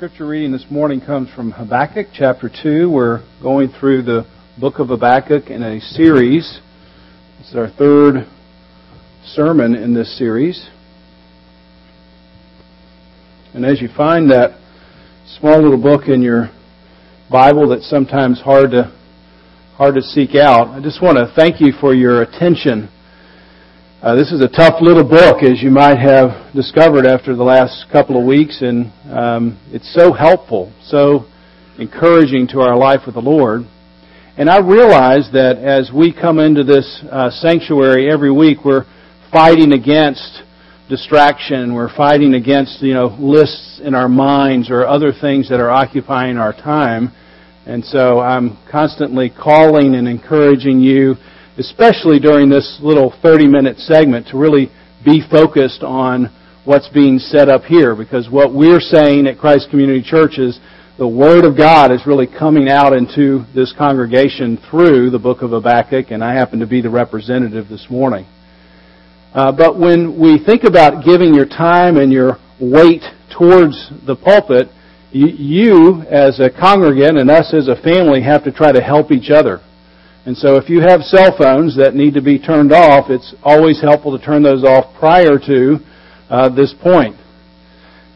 scripture reading this morning comes from Habakkuk chapter 2. We're going through the book of Habakkuk in a series. This is our third sermon in this series. And as you find that small little book in your Bible that's sometimes hard to hard to seek out, I just want to thank you for your attention uh, this is a tough little book, as you might have discovered after the last couple of weeks, and um, it's so helpful, so encouraging to our life with the Lord. And I realize that as we come into this uh, sanctuary every week, we're fighting against distraction. We're fighting against you know lists in our minds or other things that are occupying our time. And so I'm constantly calling and encouraging you especially during this little 30 minute segment, to really be focused on what's being set up here. Because what we're saying at Christ Community Church is the Word of God is really coming out into this congregation through the book of Habakkuk, and I happen to be the representative this morning. Uh, but when we think about giving your time and your weight towards the pulpit, you, as a congregant and us as a family have to try to help each other. And so if you have cell phones that need to be turned off, it's always helpful to turn those off prior to uh, this point.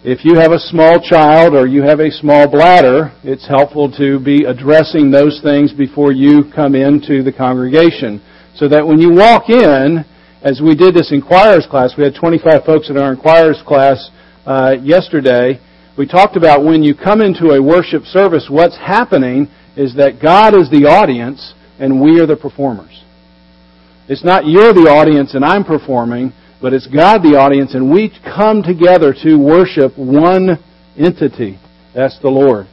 If you have a small child or you have a small bladder, it's helpful to be addressing those things before you come into the congregation. So that when you walk in, as we did this inquirers class, we had 25 folks in our inquirers class uh, yesterday, we talked about when you come into a worship service, what's happening is that God is the audience and we are the performers. It's not you're the audience and I'm performing, but it's God the audience and we come together to worship one entity. That's the Lord.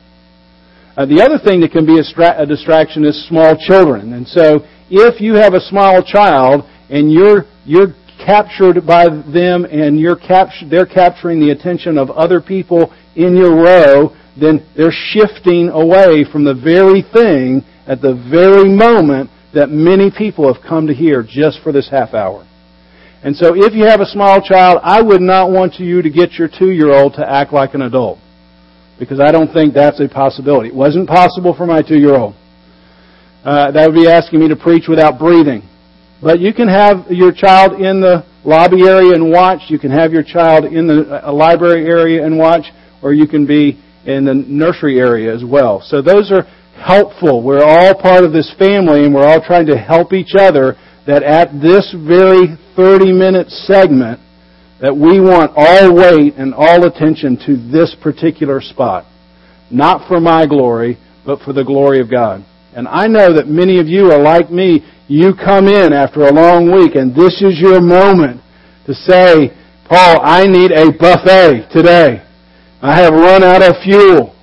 Uh, the other thing that can be a, stra- a distraction is small children. And so if you have a small child and you're, you're captured by them and you're capt- they're capturing the attention of other people in your row, then they're shifting away from the very thing at the very moment that many people have come to hear just for this half hour. And so if you have a small child, I would not want you to get your two-year-old to act like an adult. Because I don't think that's a possibility. It wasn't possible for my two-year-old. Uh, that would be asking me to preach without breathing. But you can have your child in the lobby area and watch. You can have your child in the uh, library area and watch. Or you can be in the nursery area as well. So those are helpful. We're all part of this family and we're all trying to help each other that at this very 30 minute segment that we want all weight and all attention to this particular spot. Not for my glory, but for the glory of God. And I know that many of you are like me. You come in after a long week and this is your moment to say, Paul, I need a buffet today. I have run out of fuel.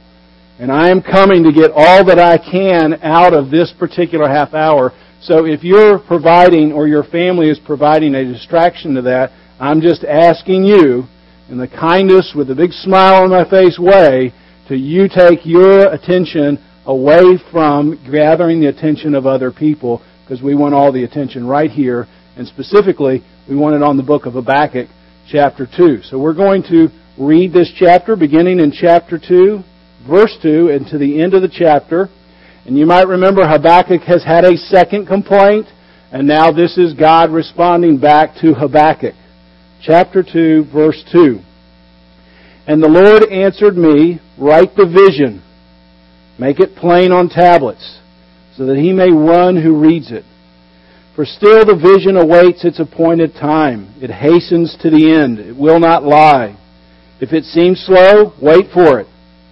And I am coming to get all that I can out of this particular half hour. So if you're providing or your family is providing a distraction to that, I'm just asking you, in the kindest, with a big smile on my face way, to you take your attention away from gathering the attention of other people, because we want all the attention right here, and specifically, we want it on the book of Habakkuk, chapter 2. So we're going to read this chapter, beginning in chapter 2, verse 2 and to the end of the chapter. And you might remember Habakkuk has had a second complaint, and now this is God responding back to Habakkuk. Chapter 2, verse 2. And the Lord answered me, Write the vision, make it plain on tablets, so that he may run who reads it. For still the vision awaits its appointed time. It hastens to the end. It will not lie. If it seems slow, wait for it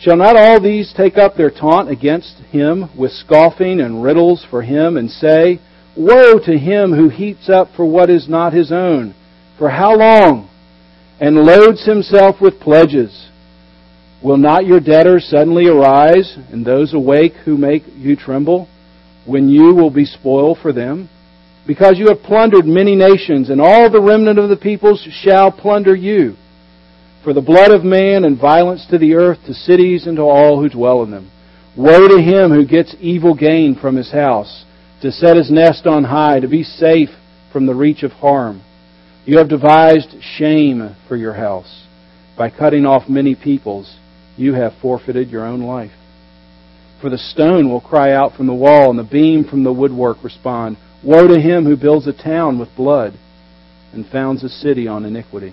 Shall not all these take up their taunt against him with scoffing and riddles for him and say, Woe to him who heaps up for what is not his own. For how long? And loads himself with pledges. Will not your debtors suddenly arise, and those awake who make you tremble, when you will be spoiled for them? Because you have plundered many nations, and all the remnant of the peoples shall plunder you. For the blood of man and violence to the earth, to cities, and to all who dwell in them. Woe to him who gets evil gain from his house, to set his nest on high, to be safe from the reach of harm. You have devised shame for your house. By cutting off many peoples, you have forfeited your own life. For the stone will cry out from the wall, and the beam from the woodwork respond. Woe to him who builds a town with blood and founds a city on iniquity.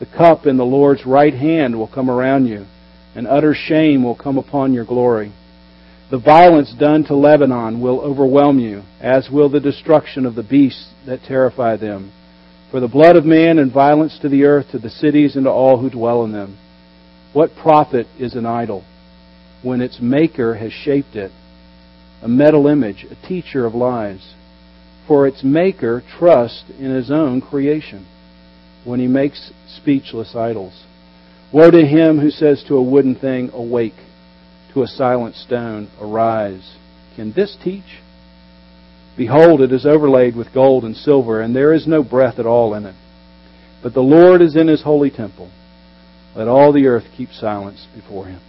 The cup in the Lord's right hand will come around you, and utter shame will come upon your glory. The violence done to Lebanon will overwhelm you, as will the destruction of the beasts that terrify them. For the blood of man and violence to the earth, to the cities, and to all who dwell in them. What profit is an idol when its maker has shaped it? A metal image, a teacher of lies. For its maker trusts in his own creation when he makes speechless idols. Woe to him who says to a wooden thing, Awake to a silent stone, Arise. Can this teach? Behold, it is overlaid with gold and silver, and there is no breath at all in it. But the Lord is in his holy temple. Let all the earth keep silence before him.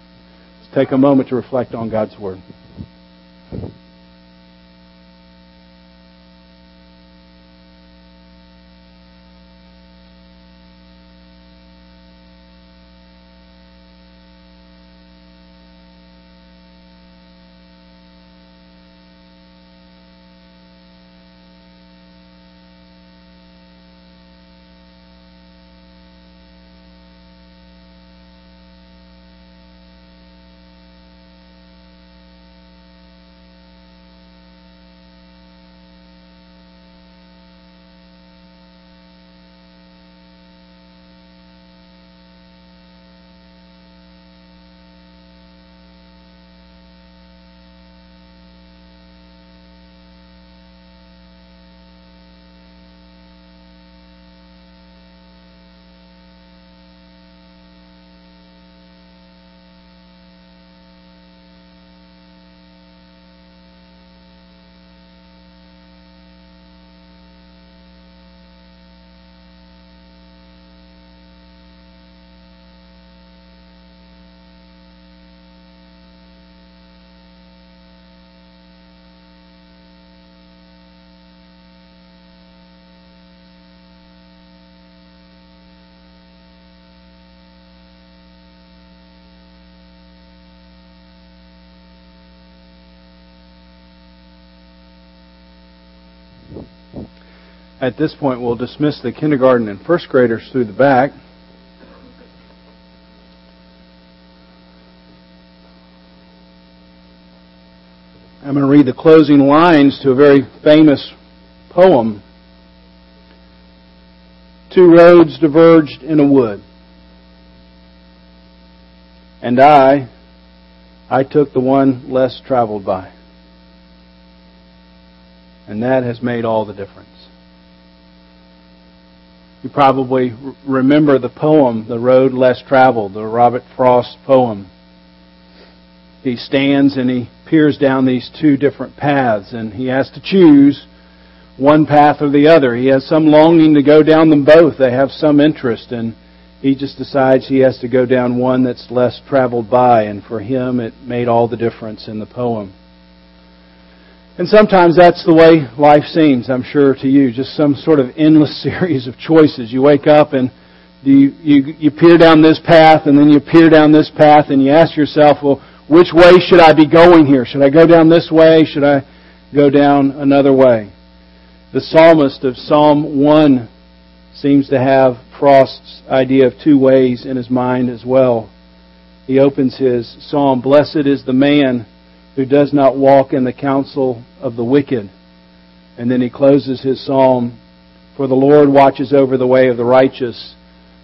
Let's take a moment to reflect on God's Word. At this point, we'll dismiss the kindergarten and first graders through the back. I'm going to read the closing lines to a very famous poem. Two roads diverged in a wood. And I, I took the one less traveled by. And that has made all the difference. You probably remember the poem, The Road Less Traveled, the Robert Frost poem. He stands and he peers down these two different paths and he has to choose one path or the other. He has some longing to go down them both. They have some interest and he just decides he has to go down one that's less traveled by and for him it made all the difference in the poem. And sometimes that's the way life seems, I'm sure, to you. Just some sort of endless series of choices. You wake up and you, you, you peer down this path and then you peer down this path and you ask yourself, well, which way should I be going here? Should I go down this way? Should I go down another way? The psalmist of Psalm 1 seems to have Frost's idea of two ways in his mind as well. he opens his psalm, Blessed is the man who does not walk in the counsel of the wicked. And then he closes his psalm, For the Lord watches over the way of the righteous,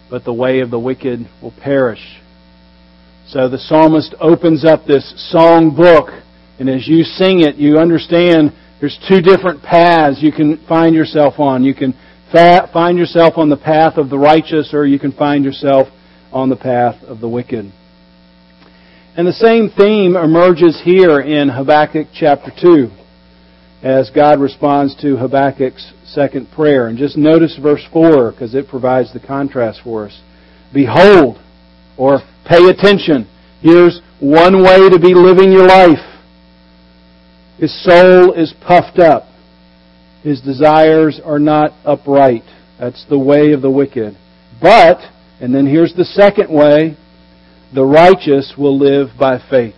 but the way of the wicked will perish. So the psalmist opens up this song book, and as you sing it, you understand there's two different paths you can find yourself on. You can find yourself on the path of the righteous, or you can find yourself on the path of the wicked. And the same theme emerges here in Habakkuk chapter 2 as God responds to Habakkuk's second prayer. And just notice verse 4 because it provides the contrast for us. Behold, or pay attention. Here's one way to be living your life. His soul is puffed up. His desires are not upright. That's the way of the wicked. But, and then here's the second way, the righteous will live by faith.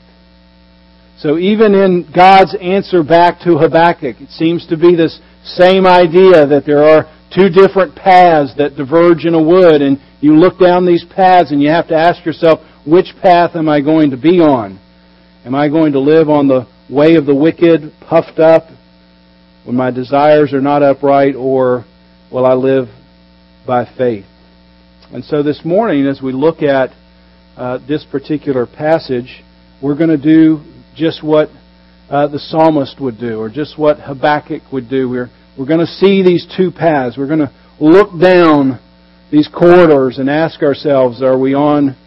So even in God's answer back to Habakkuk, it seems to be this same idea that there are two different paths that diverge in a wood, and you look down these paths and you have to ask yourself, which path am I going to be on? Am I going to live on the way of the wicked, puffed up, when my desires are not upright, or will I live by faith? And so this morning, as we look at uh, this particular passage, we're going to do just what uh, the psalmist would do, or just what Habakkuk would do. We're, we're going to see these two paths. We're going to look down these corridors and ask ourselves, are we on,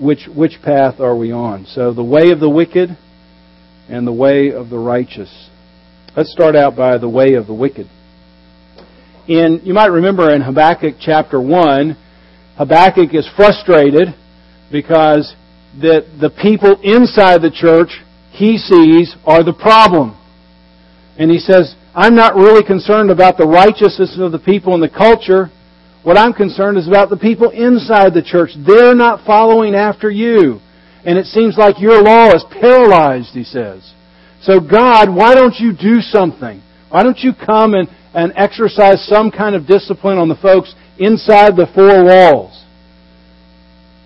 which, which path are we on? So the way of the wicked and the way of the righteous. Let's start out by the way of the wicked. And you might remember in Habakkuk chapter 1, Habakkuk is frustrated because the, the people inside the church he sees are the problem. And he says, I'm not really concerned about the righteousness of the people in the culture. What I'm concerned is about the people inside the church. They're not following after you. And it seems like your law is paralyzed, he says. So God, why don't you do something? Why don't you come and, and exercise some kind of discipline on the folks inside the four walls?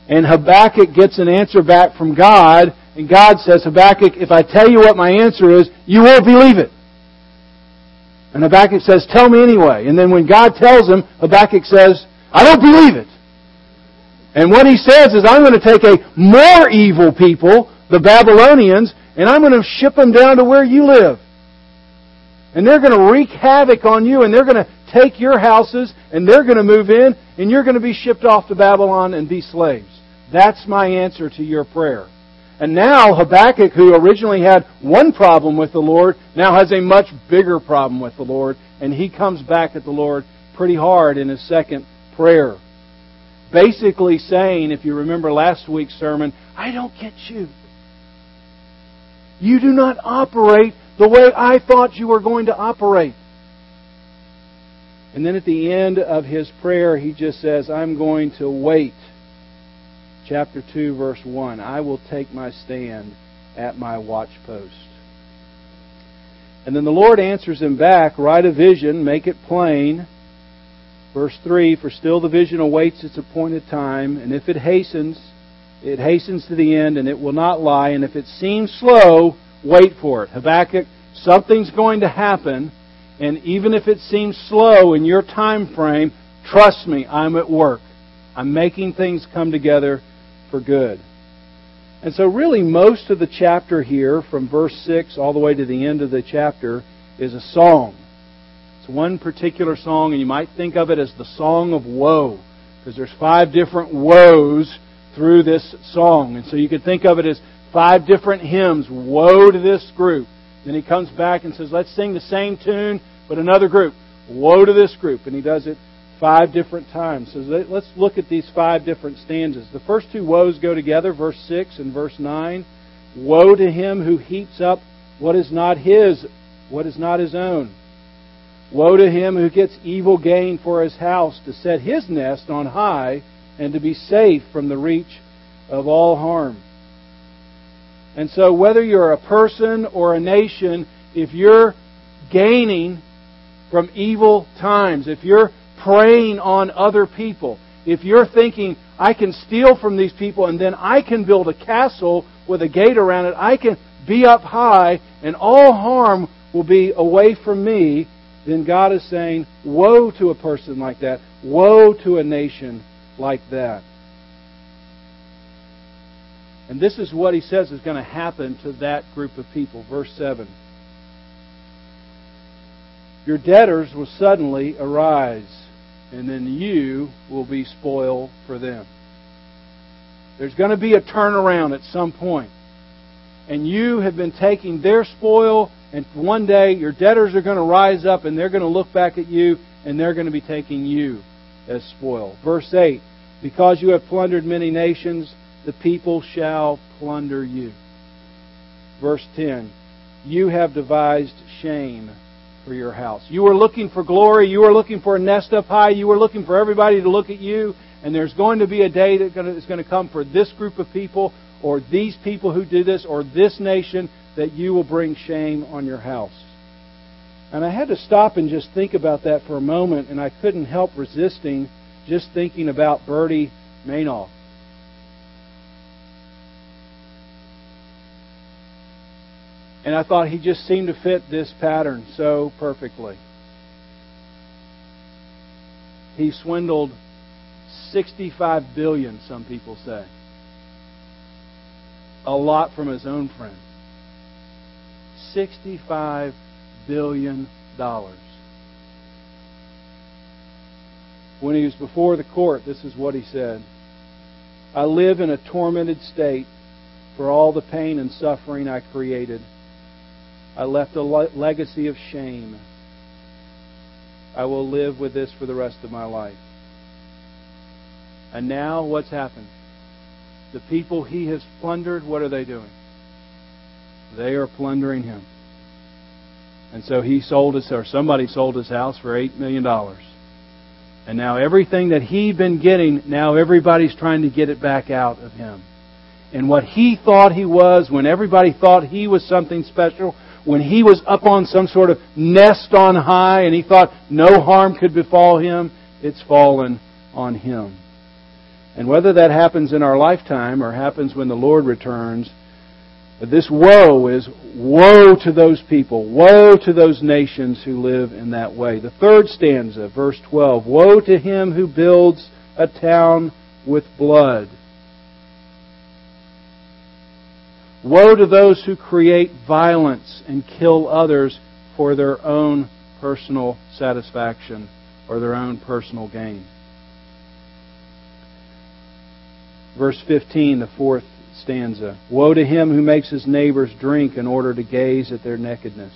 And Habakkuk gets an answer back from God, and God says, Habakkuk, if I tell you what my answer is, you won't believe it. And Habakkuk says, tell me anyway. And then when God tells him, Habakkuk says, I don't believe it. And what he says is, I'm going to take a more evil people, the Babylonians, and I'm going to ship them down to where you live. And they're going to wreak havoc on you, and they're going to take your houses, and they're going to move in, and you're going to be shipped off to Babylon and be slaves. That's my answer to your prayer. And now Habakkuk, who originally had one problem with the Lord, now has a much bigger problem with the Lord, and he comes back at the Lord pretty hard in his second prayer. Basically saying, if you remember last week's sermon, I don't get you. You do not operate the way I thought you were going to operate. And then at the end of his prayer, he just says, I'm going to wait chapter 2, verse 1 I will take my stand at my watchpost. And then the Lord answers him back write a vision, make it plain. Verse 3 For still the vision awaits its appointed time, and if it hastens, it hastens to the end, and it will not lie. And if it seems slow, wait for it. Habakkuk, something's going to happen, and even if it seems slow in your time frame, trust me, I'm at work. I'm making things come together for good. And so, really, most of the chapter here, from verse 6 all the way to the end of the chapter, is a song. It's one particular song, and you might think of it as the song of woe, because there's five different woes through this song. And so you could think of it as five different hymns. Woe to this group. Then he comes back and says, let's sing the same tune, but another group. Woe to this group. And he does it five different times. So let's look at these five different stanzas. The first two woes go together, verse 6 and verse 9. Woe to him who heaps up what is not his, what is not his own. Woe to him who gets evil gain for his house to set his nest on high and to be safe from the reach of all harm. And so, whether you're a person or a nation, if you're gaining from evil times, if you're preying on other people, if you're thinking, I can steal from these people and then I can build a castle with a gate around it. I can be up high and all harm will be away from me. Then God is saying, Woe to a person like that. Woe to a nation like that. And this is what he says is going to happen to that group of people. Verse 7. Your debtors will suddenly arise, and then you will be spoil for them. There's going to be a turnaround at some point. And you have been taking their spoil, and one day your debtors are going to rise up, and they're going to look back at you, and they're going to be taking you as spoil. Verse 8 Because you have plundered many nations, the people shall plunder you. Verse 10 You have devised shame for your house. You were looking for glory. You were looking for a nest up high. You were looking for everybody to look at you. And there's going to be a day that is going to come for this group of people, or these people who do this, or this nation, that you will bring shame on your house. And I had to stop and just think about that for a moment, and I couldn't help resisting just thinking about Bernie Madoff. And I thought he just seemed to fit this pattern so perfectly. He swindled 65 billion, some people say. A lot from his own friend. 65 billion dollars. When he was before the court, this is what he said. I live in a tormented state for all the pain and suffering I created I left a legacy of shame. I will live with this for the rest of my life. And now, what's happened? The people he has plundered, what are they doing? They are plundering him. And so he sold his, or somebody sold his house for $8 million. And now everything that he'd been getting, now everybody's trying to get it back out of him. And what he thought he was, when everybody thought he was something special, when he was up on some sort of nest on high and he thought no harm could befall him, it's fallen on him. And whether that happens in our lifetime or happens when the Lord returns, this woe is woe to those people, woe to those nations who live in that way. The third stanza, verse 12 Woe to him who builds a town with blood Woe to those who create violence and kill others for their own personal satisfaction or their own personal gain. Verse 15, the fourth stanza. Woe to him who makes his neighbors drink in order to gaze at their nakedness.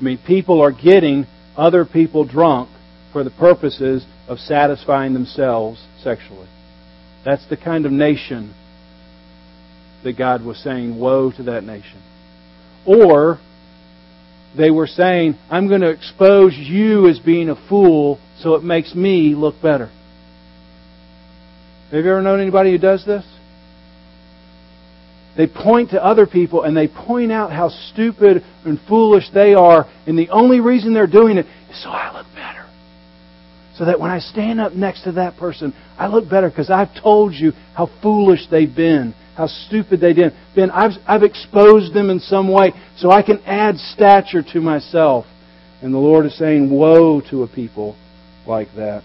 I mean, people are getting other people drunk for the purposes of satisfying themselves sexually. That's the kind of nation that God was saying, Woe to that nation. Or they were saying, I'm going to expose you as being a fool so it makes me look better. Have you ever known anybody who does this? They point to other people and they point out how stupid and foolish they are, and the only reason they're doing it is so I look better so that when I stand up next to that person, I look better because I've told you how foolish they've been, how stupid they've been. I've, I've exposed them in some way so I can add stature to myself. And the Lord is saying, Woe to a people like that.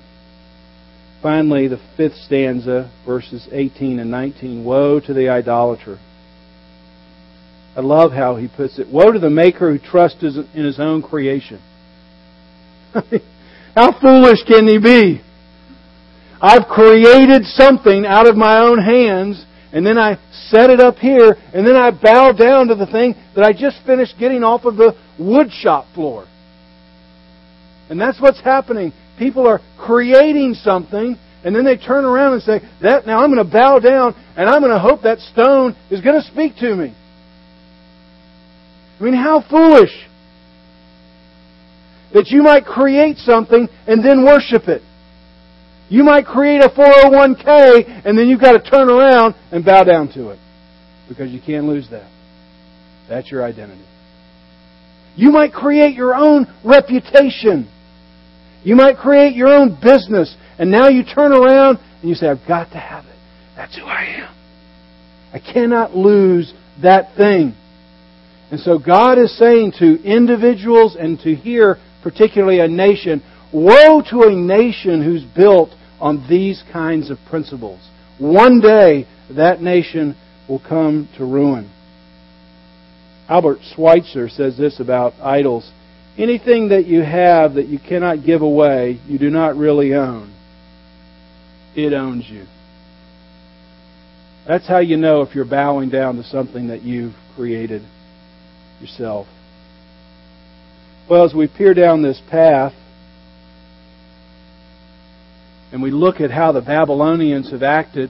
Finally, the fifth stanza, verses 18 and 19 Woe to the idolater. I love how he puts it. Woe to the maker who trusts in his own creation. How foolish can he be? I've created something out of my own hands, and then I set it up here, and then I bow down to the thing that I just finished getting off of the wood shop floor. And that's what's happening. People are creating something, and then they turn around and say, "That now I'm going to bow down, and I'm going to hope that stone is going to speak to me." I mean, how foolish! That you might create something and then worship it. You might create a 401k and then you've got to turn around and bow down to it because you can't lose that. That's your identity. You might create your own reputation. You might create your own business, and now you turn around and you say, I've got to have it. That's who I am. I cannot lose that thing. And so God is saying to individuals and to here, particularly a nation, woe to a nation who's built on these kinds of principles. One day, that nation will come to ruin. Albert Schweitzer says this about idols. Anything that you have that you cannot give away, you do not really own. It owns you. That's how you know if you're bowing down to something that you've created yourself. Well, as we peer down this path and we look at how the Babylonians have acted,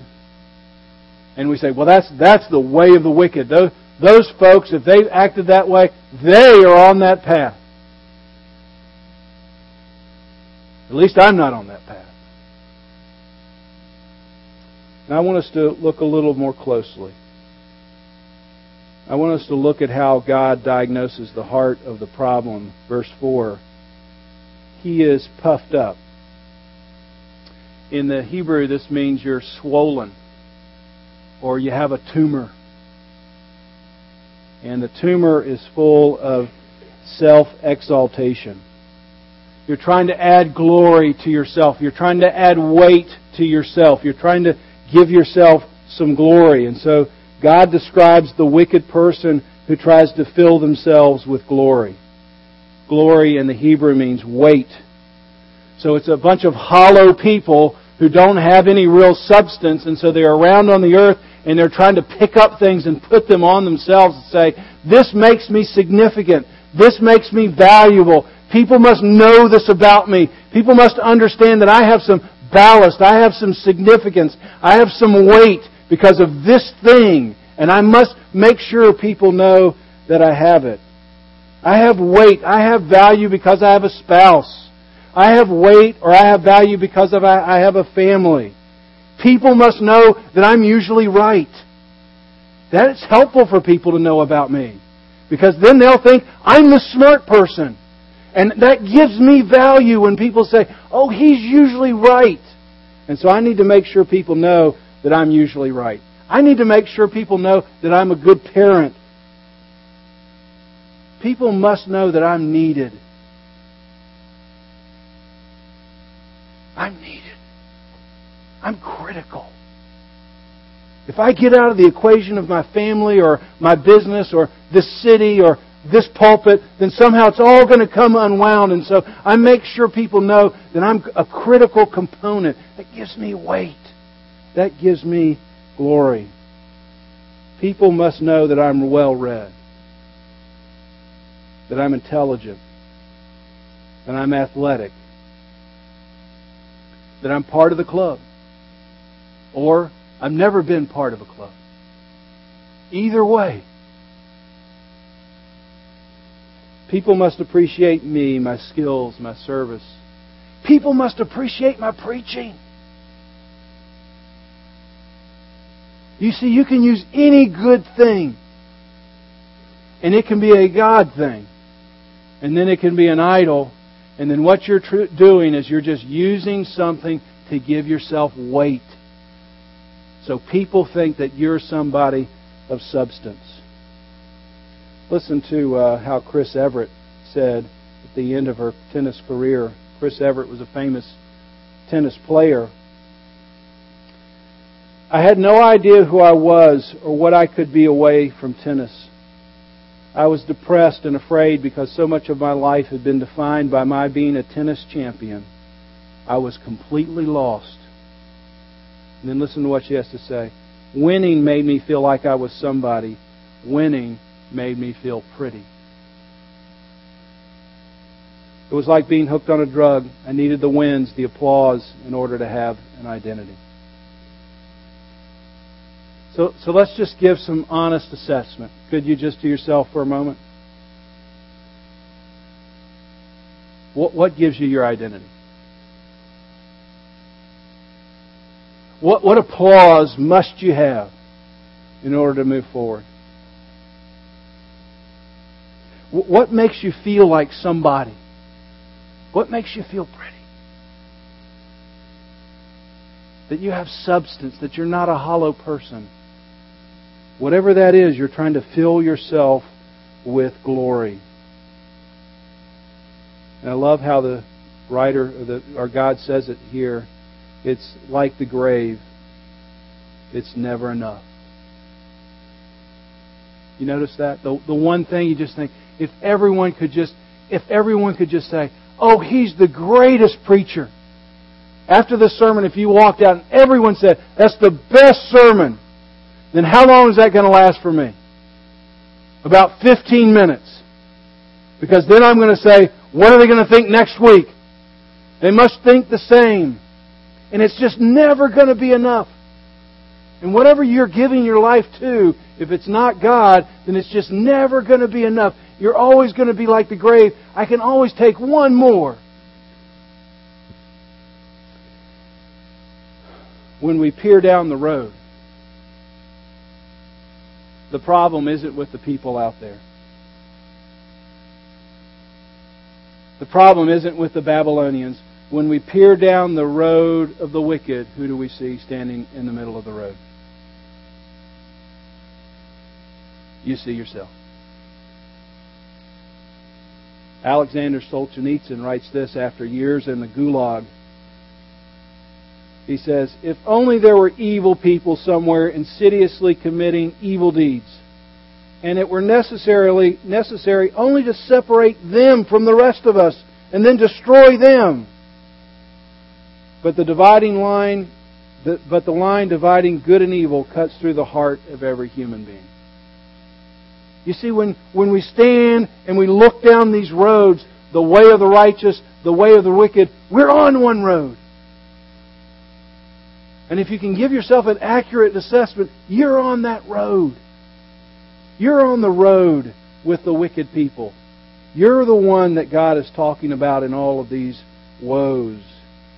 and we say, well, that's, that's the way of the wicked. Those, those folks, if they've acted that way, they are on that path. At least I'm not on that path. Now I want us to look a little more closely. I want us to look at how God diagnoses the heart of the problem. Verse 4. He is puffed up. In the Hebrew, this means you're swollen or you have a tumor. And the tumor is full of self exaltation. You're trying to add glory to yourself. You're trying to add weight to yourself. You're trying to give yourself some glory. And so God describes the wicked person who tries to fill themselves with glory. Glory in the Hebrew means weight. So it's a bunch of hollow people who don't have any real substance, and so they're around on the earth and they're trying to pick up things and put them on themselves and say, This makes me significant. This makes me valuable. People must know this about me. People must understand that I have some ballast. I have some significance. I have some weight because of this thing. And I must make sure people know that I have it. I have weight. I have value because I have a spouse. I have weight or I have value because of I have a family. People must know that I'm usually right. That is helpful for people to know about me. Because then they'll think I'm the smart person. And that gives me value when people say, oh, he's usually right. And so I need to make sure people know that I'm usually right. I need to make sure people know that I'm a good parent. People must know that I'm needed. I'm needed. I'm critical. If I get out of the equation of my family or my business or this city or this pulpit, then somehow it's all going to come unwound. And so I make sure people know that I'm a critical component. That gives me weight. That gives me glory. People must know that I'm well read, that I'm intelligent, that I'm athletic, that I'm part of the club, or I've never been part of a club. Either way, people must appreciate me, my skills, my service. People must appreciate my preaching. You see, you can use any good thing, and it can be a God thing, and then it can be an idol, and then what you're tr- doing is you're just using something to give yourself weight. So people think that you're somebody of substance. Listen to uh, how Chris Evert said at the end of her tennis career. Chris Evert was a famous tennis player I had no idea who I was or what I could be away from tennis. I was depressed and afraid because so much of my life had been defined by my being a tennis champion. I was completely lost. And then listen to what she has to say. Winning made me feel like I was somebody. Winning made me feel pretty. It was like being hooked on a drug. I needed the wins, the applause, in order to have an identity. So, so let's just give some honest assessment. Could you just do yourself for a moment? What, what gives you your identity? What, what applause must you have in order to move forward? What makes you feel like somebody? What makes you feel pretty? that you have substance, that you're not a hollow person. Whatever that is, you're trying to fill yourself with glory. And I love how the writer, the, or God says it here. It's like the grave. It's never enough. You notice that? The, the one thing you just think, if everyone could just, if everyone could just say, oh, he's the greatest preacher. After the sermon, if you walked out and everyone said, that's the best sermon, then how long is that going to last for me? About 15 minutes. Because then I'm going to say, what are they going to think next week? They must think the same. And it's just never going to be enough. And whatever you're giving your life to, if it's not God, then it's just never going to be enough. You're always going to be like the grave. I can always take one more. When we peer down the road, the problem isn't with the people out there. The problem isn't with the Babylonians. When we peer down the road of the wicked, who do we see standing in the middle of the road? you see yourself. Alexander Solzhenitsyn writes this after years in the Gulag. He says, If only there were evil people somewhere insidiously committing evil deeds, and it were necessarily necessary only to separate them from the rest of us and then destroy them. But the dividing line, but the line dividing good and evil cuts through the heart of every human being. You see, when, when we stand and we look down these roads, the way of the righteous, the way of the wicked, we're on one road. And if you can give yourself an accurate assessment, you're on that road. You're on the road with the wicked people. You're the one that God is talking about in all of these woes.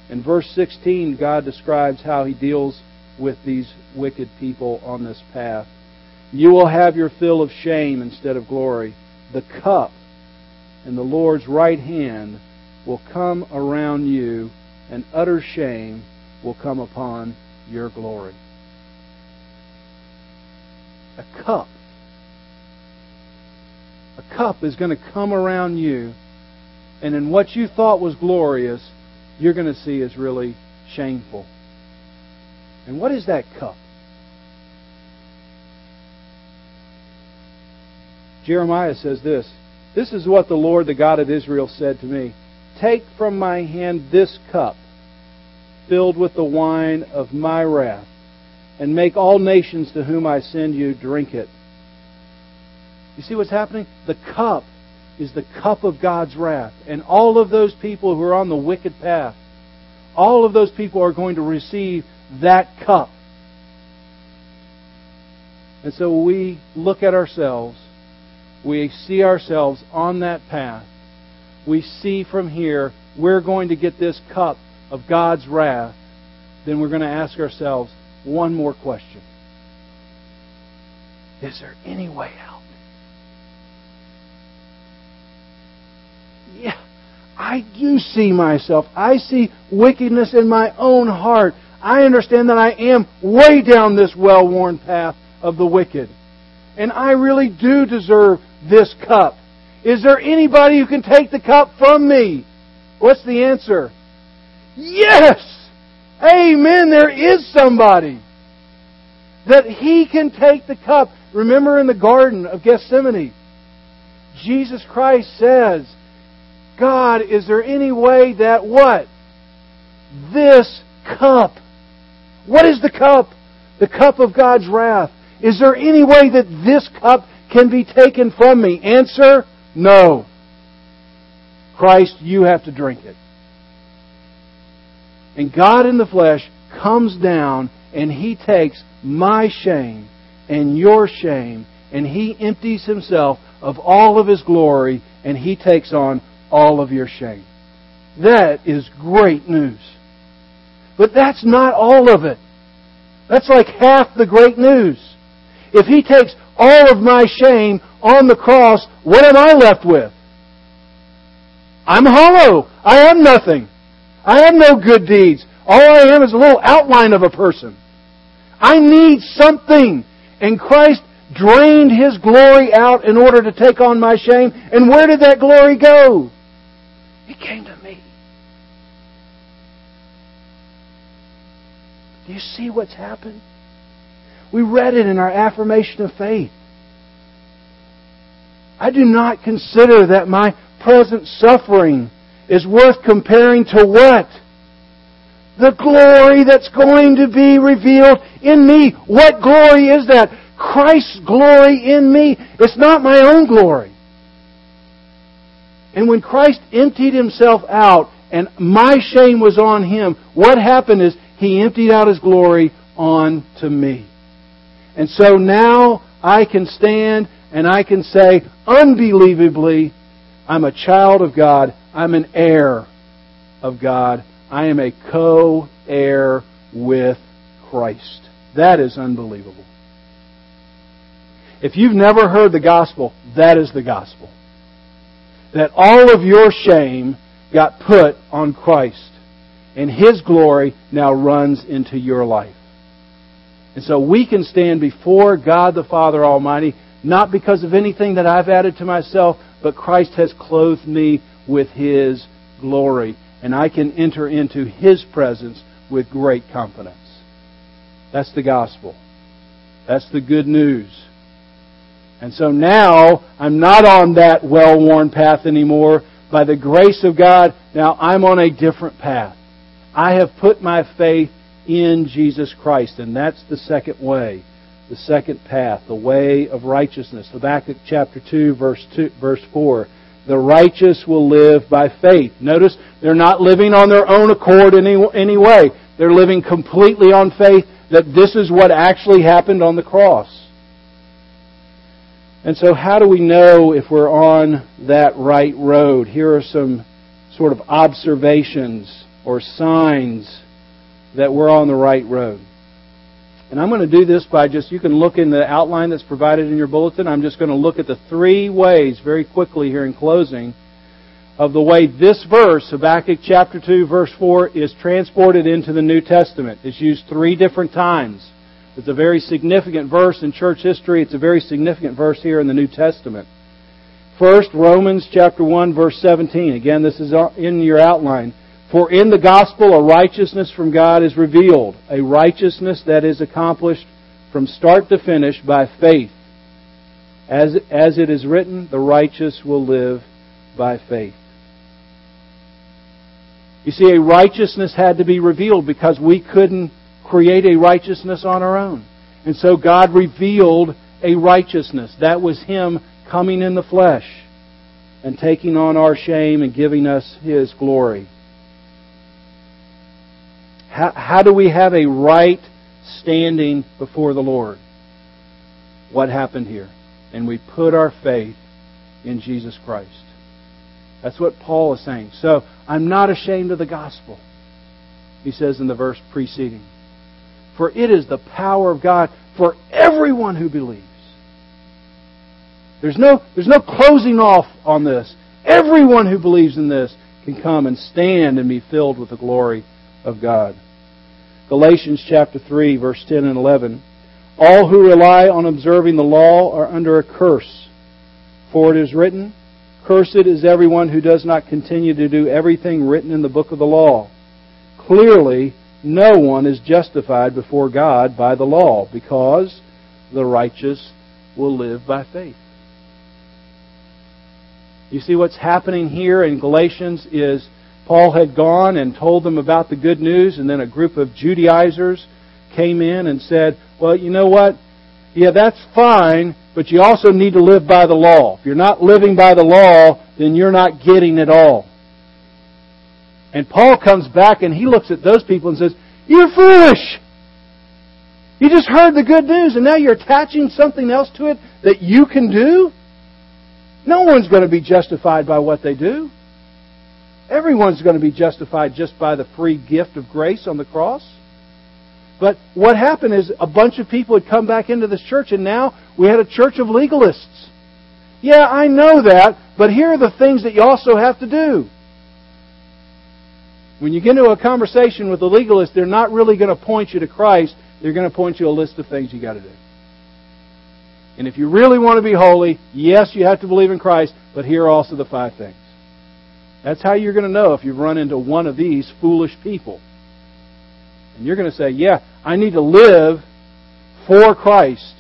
In verse 16, God describes how He deals with these wicked people on this path. You will have your fill of shame instead of glory. The cup in the Lord's right hand will come around you, and utter shame will come upon your glory. A cup. A cup is going to come around you, and in what you thought was glorious, you're going to see is really shameful. And what is that cup? Jeremiah says this This is what the Lord, the God of Israel, said to me Take from my hand this cup, filled with the wine of my wrath, and make all nations to whom I send you drink it. You see what's happening? The cup is the cup of God's wrath. And all of those people who are on the wicked path, all of those people are going to receive that cup. And so we look at ourselves we see ourselves on that path, we see from here we're going to get this cup of God's wrath, then we're going to ask ourselves one more question Is there any way out? Yeah, I do see myself. I see wickedness in my own heart. I understand that I am way down this well worn path of the wicked. And I really do deserve this cup. Is there anybody who can take the cup from me? What's the answer? Yes! Amen. There is somebody. That he can take the cup. Remember in the Garden of Gethsemane, Jesus Christ says, God, is there any way that what? This cup. What is the cup? The cup of God's wrath. Is there any way that this cup can be taken from me? Answer, no. Christ, you have to drink it. And God in the flesh comes down and He takes my shame and your shame and He empties Himself of all of His glory and He takes on all of your shame. That is great news. But that's not all of it. That's like half the great news. If He takes all of my shame on the cross, what am I left with? I'm hollow. I am nothing. I have no good deeds. All I am is a little outline of a person. I need something. And Christ drained His glory out in order to take on my shame. And where did that glory go? It came to me. Do you see what's happened? We read it in our affirmation of faith. I do not consider that my present suffering is worth comparing to what? The glory that's going to be revealed in me. What glory is that? Christ's glory in me. It's not my own glory. And when Christ emptied himself out and my shame was on him, what happened is he emptied out his glory on to me. And so now I can stand and I can say unbelievably, I'm a child of God. I'm an heir of God. I am a co heir with Christ. That is unbelievable. If you've never heard the gospel, that is the gospel. That all of your shame got put on Christ, and His glory now runs into your life. And so we can stand before God the Father Almighty, not because of anything that I've added to myself, but Christ has clothed me with His glory. And I can enter into His presence with great confidence. That's the gospel. That's the good news. And so now I'm not on that well worn path anymore. By the grace of God, now I'm on a different path. I have put my faith in Jesus Christ, and that's the second way, the second path, the way of righteousness. Habakkuk chapter 2, verse 2, verse 4. The righteous will live by faith. Notice they're not living on their own accord in any, any way. They're living completely on faith that this is what actually happened on the cross. And so, how do we know if we're on that right road? Here are some sort of observations or signs that we're on the right road. And I'm going to do this by just, you can look in the outline that's provided in your bulletin. I'm just going to look at the three ways very quickly here in closing of the way this verse, Habakkuk chapter 2, verse 4, is transported into the New Testament. It's used three different times. It's a very significant verse in church history. It's a very significant verse here in the New Testament. First, Romans chapter 1, verse 17. Again, this is uh, in your outline. For in the gospel a righteousness from God is revealed, a righteousness that is accomplished from start to finish by faith. As, as it is written, the righteous will live by faith. You see, a righteousness had to be revealed because we couldn't create a righteousness on our own. And so God revealed a righteousness. That was Him coming in the flesh and taking on our shame and giving us His glory. How, how do we have a right standing before the Lord? What happened here? And we put our faith in Jesus Christ. That's what Paul is saying. So, I'm not ashamed of the gospel, he says in the verse preceding. For it is the power of God for everyone who believes. There's no, there's no closing off on this. Everyone who believes in this can come and stand and be filled with the glory of God. Galatians chapter 3, verse 10 and 11. All who rely on observing the law are under a curse. For it is written, Cursed is everyone who does not continue to do everything written in the book of the law. Clearly, no one is justified before God by the law, because the righteous will live by faith. You see what's happening here in Galatians is Paul had gone and told them about the good news, and then a group of Judaizers came in and said, Well, you know what? Yeah, that's fine, but you also need to live by the law. If you're not living by the law, then you're not getting it all. And Paul comes back and he looks at those people and says, You're foolish! You just heard the good news and now you're attaching something else to it that you can do? No one's going to be justified by what they do. Everyone's going to be justified just by the free gift of grace on the cross. But what happened is a bunch of people had come back into this church, and now we had a church of legalists. Yeah, I know that, but here are the things that you also have to do. When you get into a conversation with a legalist, they're not really going to point you to Christ. They're going to point you a list of things you got to do. And if you really want to be holy, yes, you have to believe in Christ, but here are also the five things. That's how you're going to know if you've run into one of these foolish people. And you're going to say, yeah, I need to live for Christ,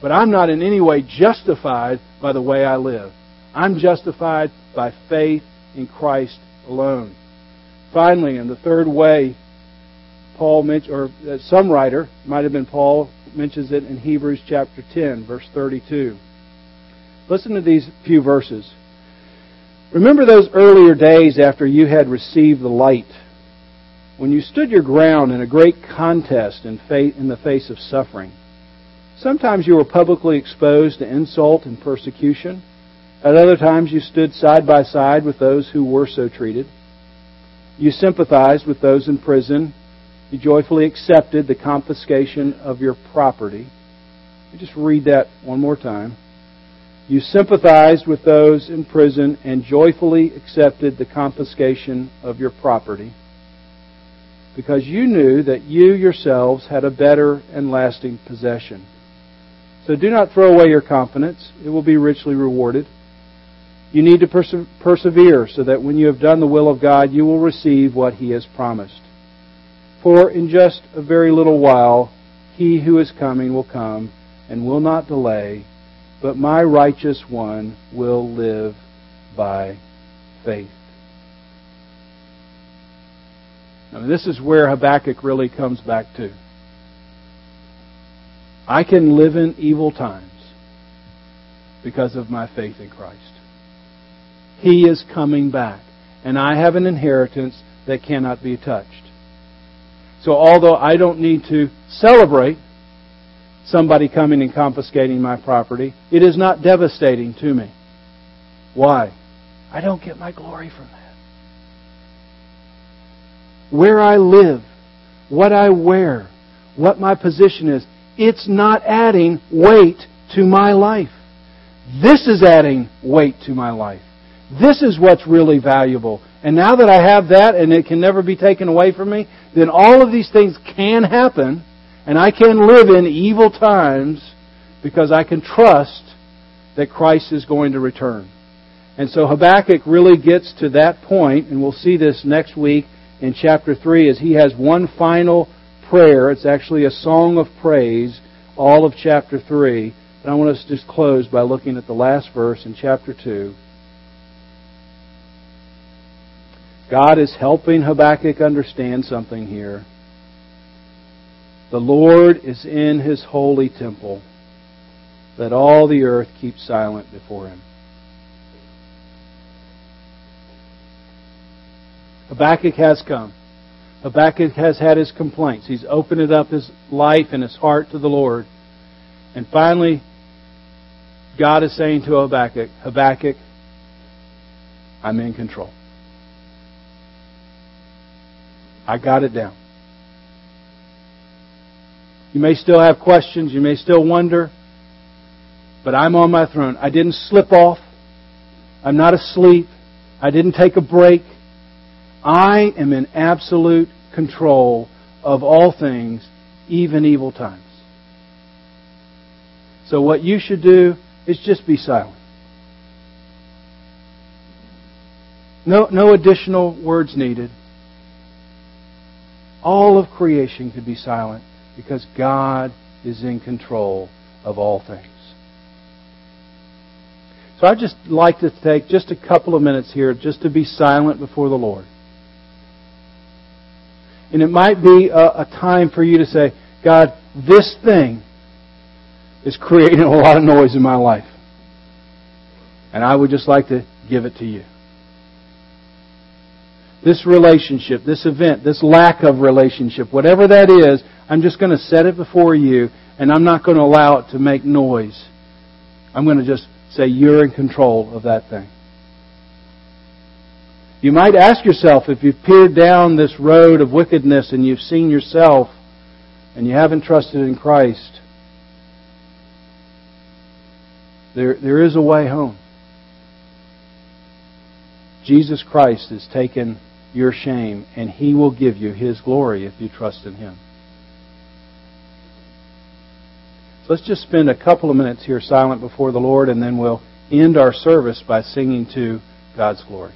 but I'm not in any way justified by the way I live. I'm justified by faith in Christ alone. Finally, in the third way, Paul mentions, or uh, some writer, might have been Paul, mentions it in Hebrews chapter 10, verse 32. Listen to these few verses. Remember those earlier days after you had received the light, when you stood your ground in a great contest in, in the face of suffering. Sometimes you were publicly exposed to insult and persecution. At other times you stood side by side with those who were so treated. You sympathized with those in prison. You joyfully accepted the confiscation of your property. Let me just read that one more time. You sympathized with those in prison and joyfully accepted the confiscation of your property because you knew that you yourselves had a better and lasting possession. So do not throw away your confidence. It will be richly rewarded. You need to perse- persevere so that when you have done the will of God, you will receive what He has promised. For in just a very little while, He who is coming will come and will not delay, but my righteous one will live by faith. Now, this is where Habakkuk really comes back to. I can live in evil times because of my faith in Christ. He is coming back. And I have an inheritance that cannot be touched. So although I don't need to celebrate somebody coming and confiscating my property, it is not devastating to me. Why? I don't get my glory from that. Where I live, what I wear, what my position is, it's not adding weight to my life. This is adding weight to my life. This is what's really valuable. And now that I have that and it can never be taken away from me, then all of these things can happen and I can live in evil times because I can trust that Christ is going to return. And so Habakkuk really gets to that point, and we'll see this next week in chapter 3 as he has one final prayer. It's actually a song of praise, all of chapter 3. But I want us to just close by looking at the last verse in chapter 2. God is helping Habakkuk understand something here. The Lord is in his holy temple. Let all the earth keep silent before him. Habakkuk has come. Habakkuk has had his complaints. He's opened up his life and his heart to the Lord. And finally, God is saying to Habakkuk, Habakkuk, I'm in control. I got it down. You may still have questions. You may still wonder. But I'm on my throne. I didn't slip off. I'm not asleep. I didn't take a break. I am in absolute control of all things, even evil times. So what you should do is just be silent. No, no additional words needed all of creation could be silent because God is in control of all things. So I'd just like to take just a couple of minutes here just to be silent before the Lord. And it might be a, a time for you to say, God, this thing is creating a lot of noise in my life. And I would just like to give it to you this relationship, this event, this lack of relationship, whatever that is, I'm just going to set it before you and I'm not going to allow it to make noise. I'm going to just say, You're in control of that thing. You might ask yourself if you've peered down this road of wickedness and you've seen yourself and you haven't trusted in Christ, there, there is a way home. Jesus Christ has taken your shame, and He will give you His glory if you trust in Him. So let's just spend a couple of minutes here silent before the Lord, and then we'll end our service by singing to God's glory.